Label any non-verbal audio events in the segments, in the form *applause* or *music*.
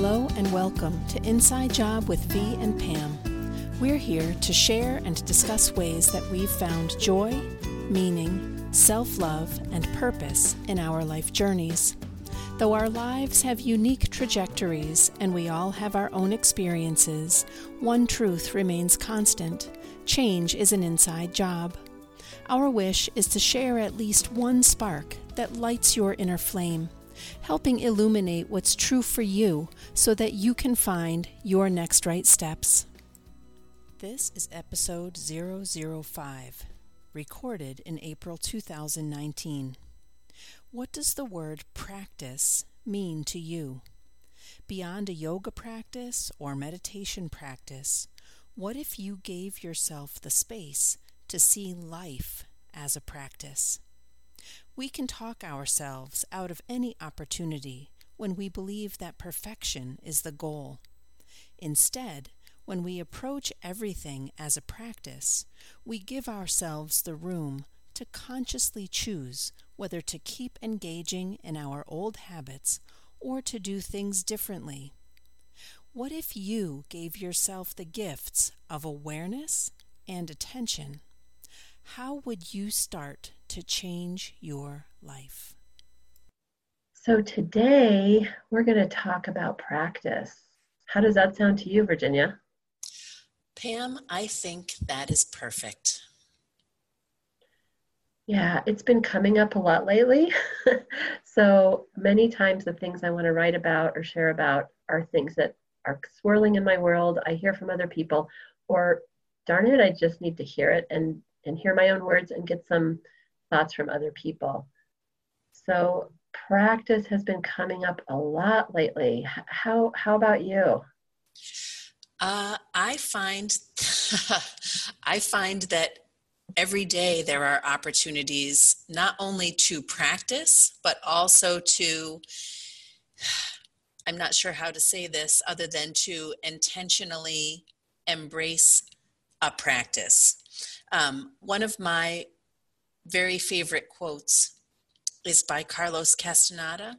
Hello and welcome to Inside Job with V and Pam. We're here to share and discuss ways that we've found joy, meaning, self love, and purpose in our life journeys. Though our lives have unique trajectories and we all have our own experiences, one truth remains constant change is an inside job. Our wish is to share at least one spark that lights your inner flame helping illuminate what's true for you so that you can find your next right steps. This is episode 005, recorded in April 2019. What does the word practice mean to you? Beyond a yoga practice or meditation practice, what if you gave yourself the space to see life as a practice? We can talk ourselves out of any opportunity when we believe that perfection is the goal. Instead, when we approach everything as a practice, we give ourselves the room to consciously choose whether to keep engaging in our old habits or to do things differently. What if you gave yourself the gifts of awareness and attention? How would you start to change your life. So, today we're going to talk about practice. How does that sound to you, Virginia? Pam, I think that is perfect. Yeah, it's been coming up a lot lately. *laughs* so many times the things I want to write about or share about are things that are swirling in my world. I hear from other people, or darn it, I just need to hear it and, and hear my own words and get some thoughts from other people. So practice has been coming up a lot lately. How how about you? Uh, I find *laughs* I find that every day there are opportunities not only to practice but also to *sighs* I'm not sure how to say this other than to intentionally embrace a practice. Um, one of my very favorite quotes is by Carlos Castaneda.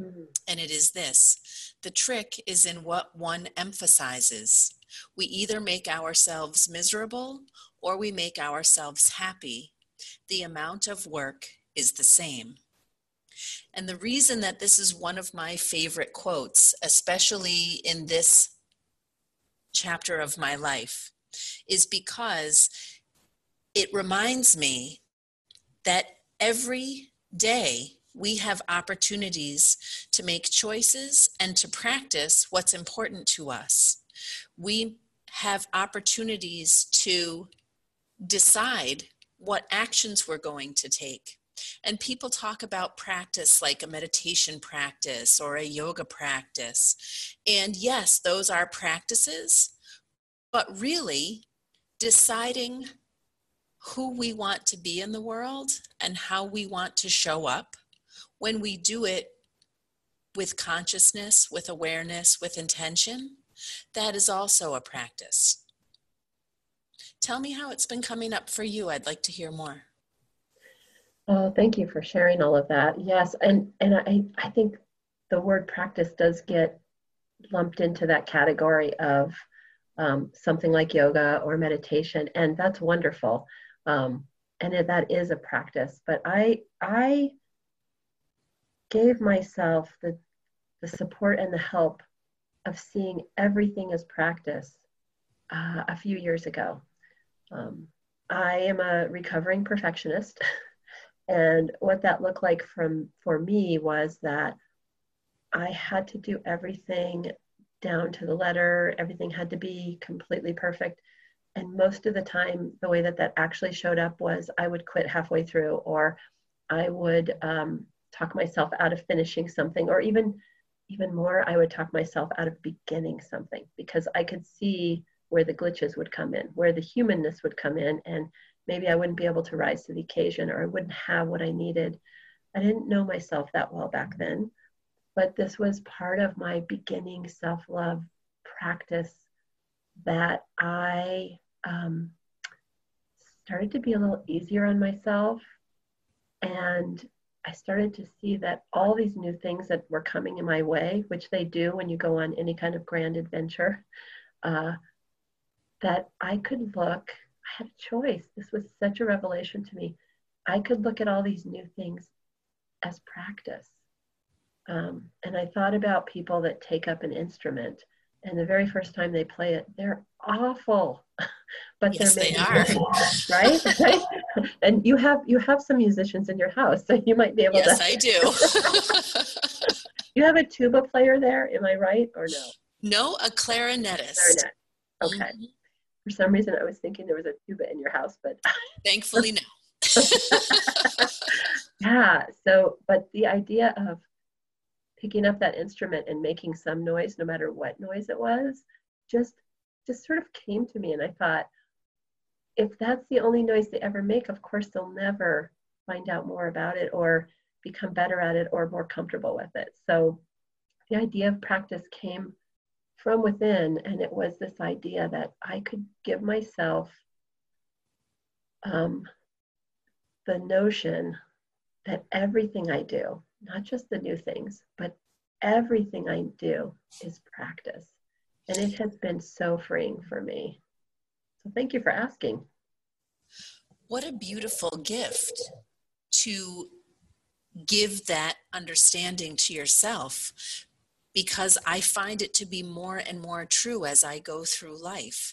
Mm-hmm. And it is this The trick is in what one emphasizes. We either make ourselves miserable or we make ourselves happy. The amount of work is the same. And the reason that this is one of my favorite quotes, especially in this chapter of my life, is because it reminds me that every day we have opportunities to make choices and to practice what's important to us. We have opportunities to decide what actions we're going to take. And people talk about practice like a meditation practice or a yoga practice. And yes, those are practices, but really deciding who we want to be in the world and how we want to show up when we do it with consciousness, with awareness, with intention, that is also a practice. Tell me how it's been coming up for you. I'd like to hear more. Oh, thank you for sharing all of that. Yes, and and I I think the word practice does get lumped into that category of um, something like yoga or meditation, and that's wonderful um, and it, that is a practice. But I I gave myself the the support and the help of seeing everything as practice uh, a few years ago. Um, I am a recovering perfectionist, *laughs* and what that looked like from for me was that I had to do everything down to the letter. Everything had to be completely perfect and most of the time the way that that actually showed up was i would quit halfway through or i would um, talk myself out of finishing something or even even more i would talk myself out of beginning something because i could see where the glitches would come in where the humanness would come in and maybe i wouldn't be able to rise to the occasion or i wouldn't have what i needed i didn't know myself that well back then but this was part of my beginning self-love practice that i um, started to be a little easier on myself. And I started to see that all these new things that were coming in my way, which they do when you go on any kind of grand adventure, uh, that I could look, I had a choice. This was such a revelation to me. I could look at all these new things as practice. Um, and I thought about people that take up an instrument and the very first time they play it, they're awful. *laughs* but yes, they're they are. *laughs* right? right? and you have you have some musicians in your house, so you might be able yes, to Yes, I do. *laughs* you have a tuba player there, am I right or no? No, a clarinetist. Clarinet. Okay. Mm-hmm. For some reason I was thinking there was a tuba in your house, but thankfully no. yeah, so but the idea of picking up that instrument and making some noise no matter what noise it was just just sort of came to me and i thought if that's the only noise they ever make of course they'll never find out more about it or become better at it or more comfortable with it. So the idea of practice came from within and it was this idea that i could give myself um, the notion that everything i do not just the new things, but everything I do is practice. And it has been so freeing for me. So thank you for asking. What a beautiful gift to give that understanding to yourself because I find it to be more and more true as I go through life.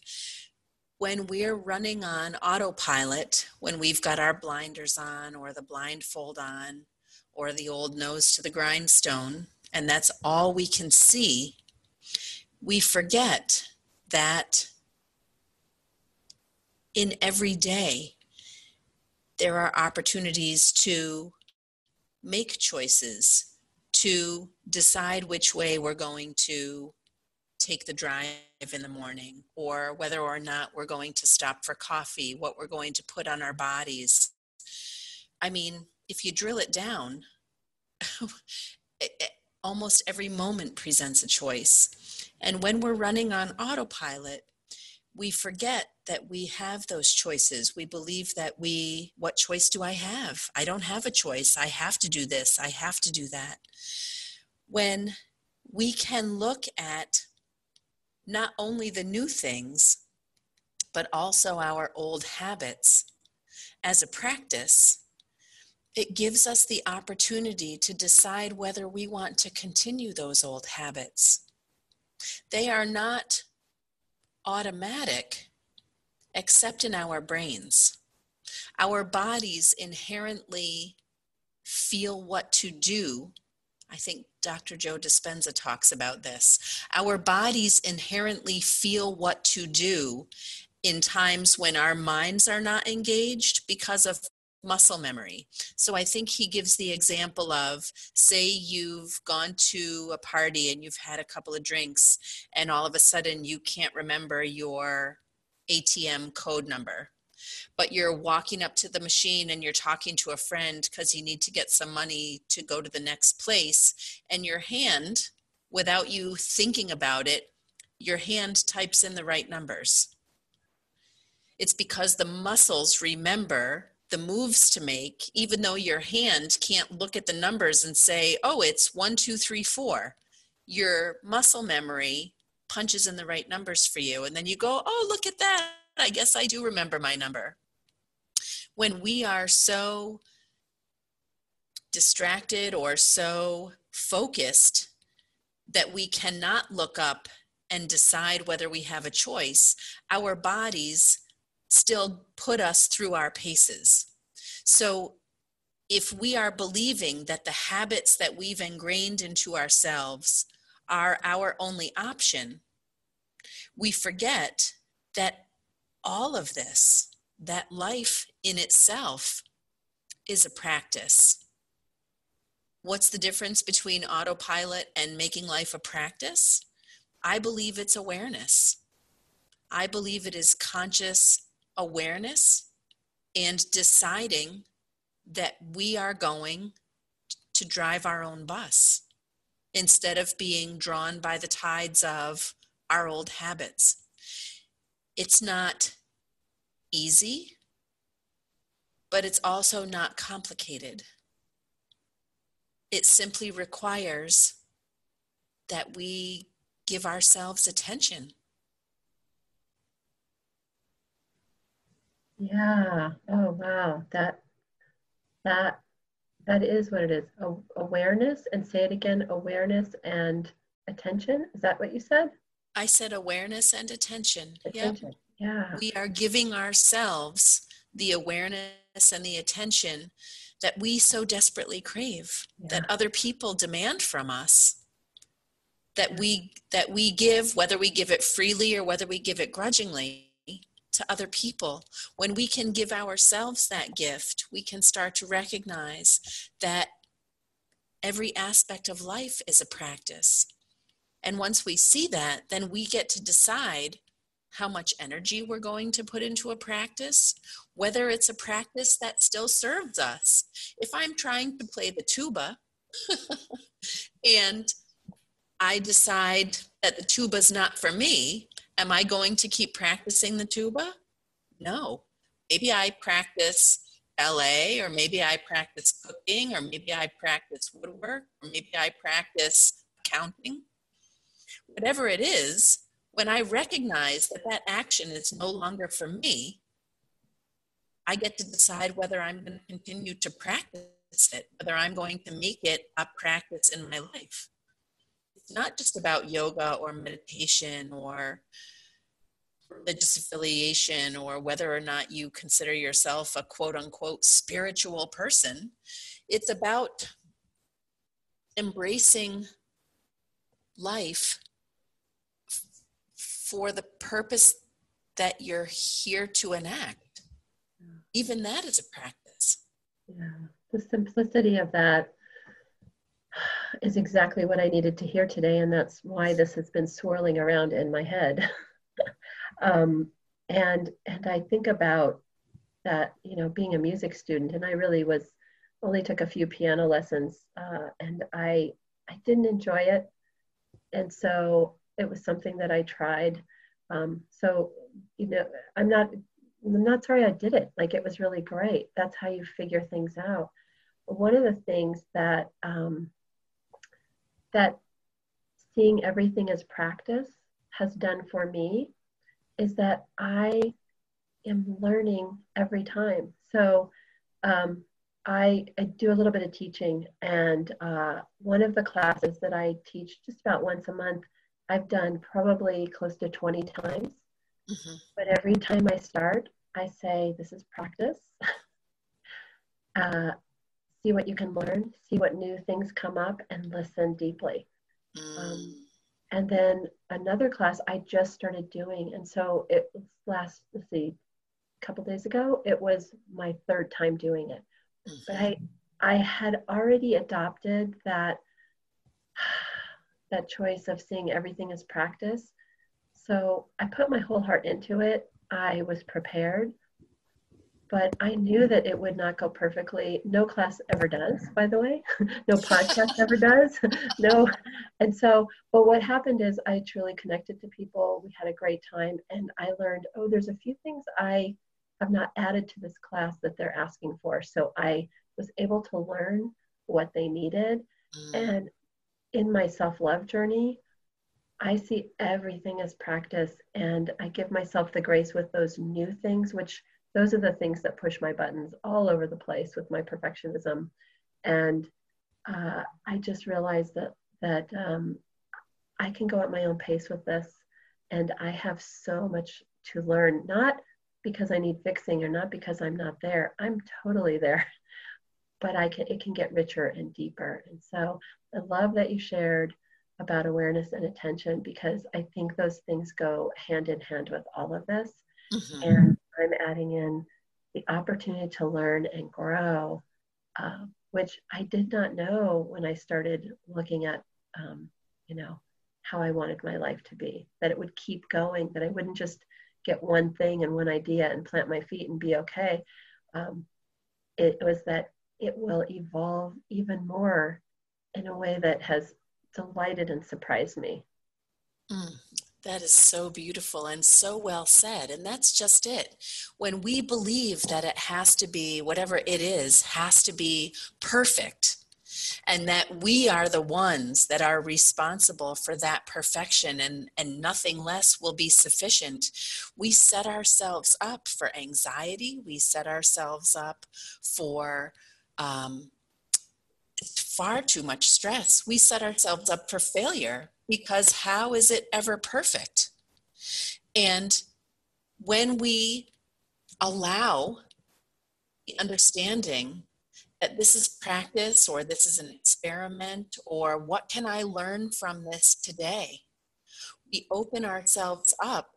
When we're running on autopilot, when we've got our blinders on or the blindfold on, or the old nose to the grindstone, and that's all we can see, we forget that in every day there are opportunities to make choices, to decide which way we're going to take the drive in the morning, or whether or not we're going to stop for coffee, what we're going to put on our bodies. I mean, if you drill it down, *laughs* almost every moment presents a choice. And when we're running on autopilot, we forget that we have those choices. We believe that we, what choice do I have? I don't have a choice. I have to do this. I have to do that. When we can look at not only the new things, but also our old habits as a practice, it gives us the opportunity to decide whether we want to continue those old habits. They are not automatic except in our brains. Our bodies inherently feel what to do. I think Dr. Joe Dispenza talks about this. Our bodies inherently feel what to do in times when our minds are not engaged because of muscle memory. So I think he gives the example of say you've gone to a party and you've had a couple of drinks and all of a sudden you can't remember your ATM code number. But you're walking up to the machine and you're talking to a friend because you need to get some money to go to the next place. And your hand, without you thinking about it, your hand types in the right numbers. It's because the muscles remember the moves to make, even though your hand can't look at the numbers and say, oh, it's one, two, three, four. Your muscle memory punches in the right numbers for you. And then you go, oh, look at that. I guess I do remember my number. When we are so distracted or so focused that we cannot look up and decide whether we have a choice, our bodies still put us through our paces. So if we are believing that the habits that we've ingrained into ourselves are our only option, we forget that all of this, that life in itself, is a practice. What's the difference between autopilot and making life a practice? I believe it's awareness. I believe it is conscious awareness and deciding that we are going to drive our own bus instead of being drawn by the tides of our old habits. It's not easy, but it's also not complicated. it simply requires that we give ourselves attention. Yeah. Oh wow. That that that is what it is. A- awareness and say it again, awareness and attention. Is that what you said? I said awareness and attention. Attention. Yep. Yeah. We are giving ourselves the awareness and the attention that we so desperately crave, yeah. that other people demand from us that we that we give whether we give it freely or whether we give it grudgingly to other people. When we can give ourselves that gift we can start to recognize that every aspect of life is a practice. And once we see that then we get to decide how much energy we're going to put into a practice whether it's a practice that still serves us. If i'm trying to play the tuba *laughs* and I decide that the tuba's not for me, am I going to keep practicing the tuba? No. Maybe I practice ballet, or maybe I practice cooking, or maybe I practice woodwork, or maybe I practice accounting. Whatever it is, when I recognize that that action is no longer for me, I get to decide whether I'm going to continue to practice it, whether I'm going to make it a practice in my life it's not just about yoga or meditation or religious affiliation or whether or not you consider yourself a quote unquote spiritual person. It's about embracing life for the purpose that you're here to enact. Even that is a practice. Yeah, the simplicity of that is exactly what I needed to hear today, and that's why this has been swirling around in my head. *laughs* um, and and I think about that, you know, being a music student, and I really was only took a few piano lessons, uh, and I I didn't enjoy it, and so it was something that I tried. Um, so you know, I'm not I'm not sorry I did it. Like it was really great. That's how you figure things out. One of the things that um, that seeing everything as practice has done for me is that I am learning every time. So um, I, I, do a little bit of teaching, and uh, one of the classes that I teach just about once a month, I've done probably close to 20 times. Mm-hmm. But every time I start, I say, This is practice. *laughs* uh, see what you can learn, see what new things come up, and listen deeply. Mm. Um, and then another class I just started doing, and so it was last, let's see, a couple days ago. It was my third time doing it, mm-hmm. but I I had already adopted that *sighs* that choice of seeing everything as practice. So I put my whole heart into it. I was prepared but I knew that it would not go perfectly. No class ever does, by the way. *laughs* no podcast ever does. *laughs* no. And so, but what happened is I truly connected to people. We had a great time. And I learned, oh, there's a few things I have not added to this class that they're asking for. So I was able to learn what they needed. Mm. And in my self love journey, I see everything as practice and I give myself the grace with those new things, which those are the things that push my buttons all over the place with my perfectionism. And uh, i just realized that that um, i can go at my own pace with this and i have so much to learn not because i need fixing or not because i'm not there. I'm totally there *laughs* but i can it can get richer and deeper. And so i love that you shared about awareness and attention because i think those things go hand in hand with all of this. Mm-hmm. and I'm adding in the opportunity to learn and grow, uh, which I did not know when I started looking at, um, you know, how I wanted my life to be. That it would keep going. That I wouldn't just get one thing and one idea and plant my feet and be okay. Um, it was that it will evolve even more in a way that has delighted and surprised me. Mm, that is so beautiful and so well said. And that's just it. When we believe that it has to be, whatever it is, has to be perfect, and that we are the ones that are responsible for that perfection and, and nothing less will be sufficient. We set ourselves up for anxiety, we set ourselves up for um, far too much stress. We set ourselves up for failure because how is it ever perfect? And when we allow the understanding that this is practice or this is an experiment or what can I learn from this today? We open ourselves up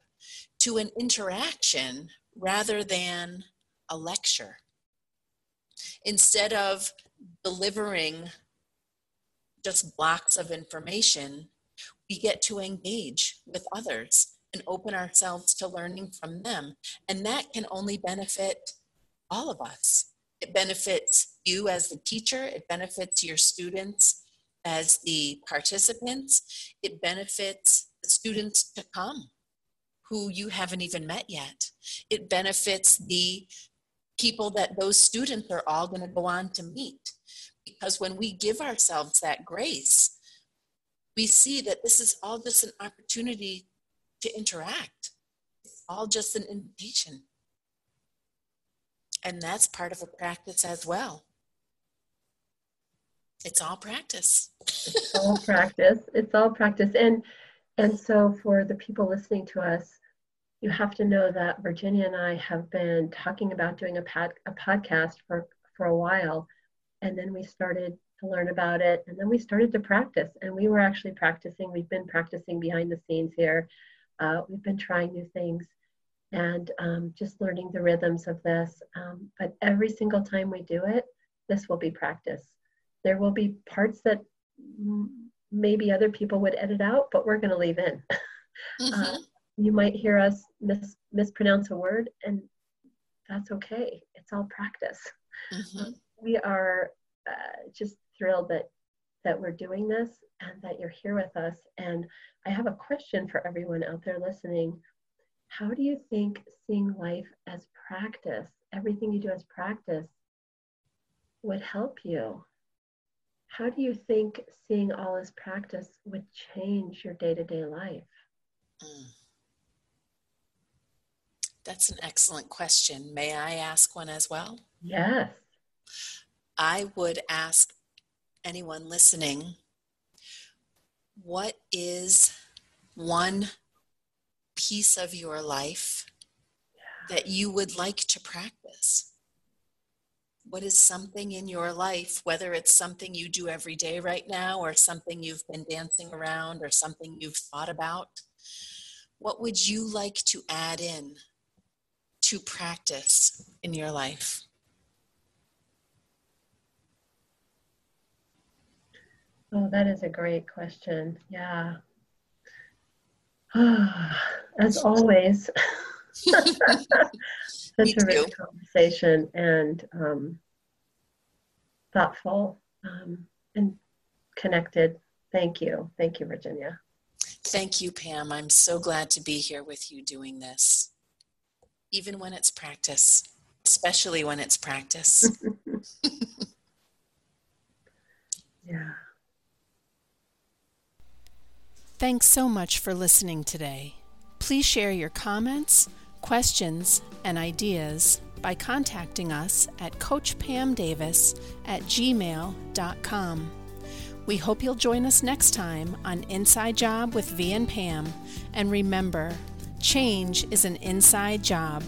to an interaction rather than a lecture. Instead of delivering just blocks of information, we get to engage with others and open ourselves to learning from them. And that can only benefit all of us. It benefits you as the teacher, it benefits your students as the participants, it benefits the students to come who you haven't even met yet. It benefits the people that those students are all going to go on to meet. Because when we give ourselves that grace, we see that this is all just an opportunity to interact. It's all just an invitation. And that's part of a practice as well. It's all practice. it's all practice. It's all practice. And and so for the people listening to us, you have to know that Virginia and I have been talking about doing a, pod, a podcast for, for a while. And then we started to learn about it. And then we started to practice. And we were actually practicing. We've been practicing behind the scenes here. Uh, we've been trying new things and um, just learning the rhythms of this. Um, but every single time we do it, this will be practice. There will be parts that m- maybe other people would edit out, but we're going to leave in. *laughs* Mm-hmm. Uh, you might hear us mis- mispronounce a word, and that's okay. It's all practice. Mm-hmm. We are uh, just thrilled that that we're doing this and that you're here with us. And I have a question for everyone out there listening how do you think seeing life as practice, everything you do as practice, would help you? How do you think seeing all as practice would change your day to day life? Mm. That's an excellent question. May I ask one as well? Yes. I would ask anyone listening what is one piece of your life that you would like to practice? What is something in your life, whether it's something you do every day right now, or something you've been dancing around, or something you've thought about? What would you like to add in to practice in your life? Oh, that is a great question. Yeah. *sighs* As always, *laughs* such a rich conversation and um, thoughtful um, and connected. Thank you. Thank you, Virginia. Thank you, Pam. I'm so glad to be here with you doing this, even when it's practice, especially when it's practice. *laughs* yeah. Thanks so much for listening today. Please share your comments, questions, and ideas by contacting us at CoachPamDavis at gmail.com. We hope you'll join us next time on Inside Job with V and Pam. And remember, change is an inside job.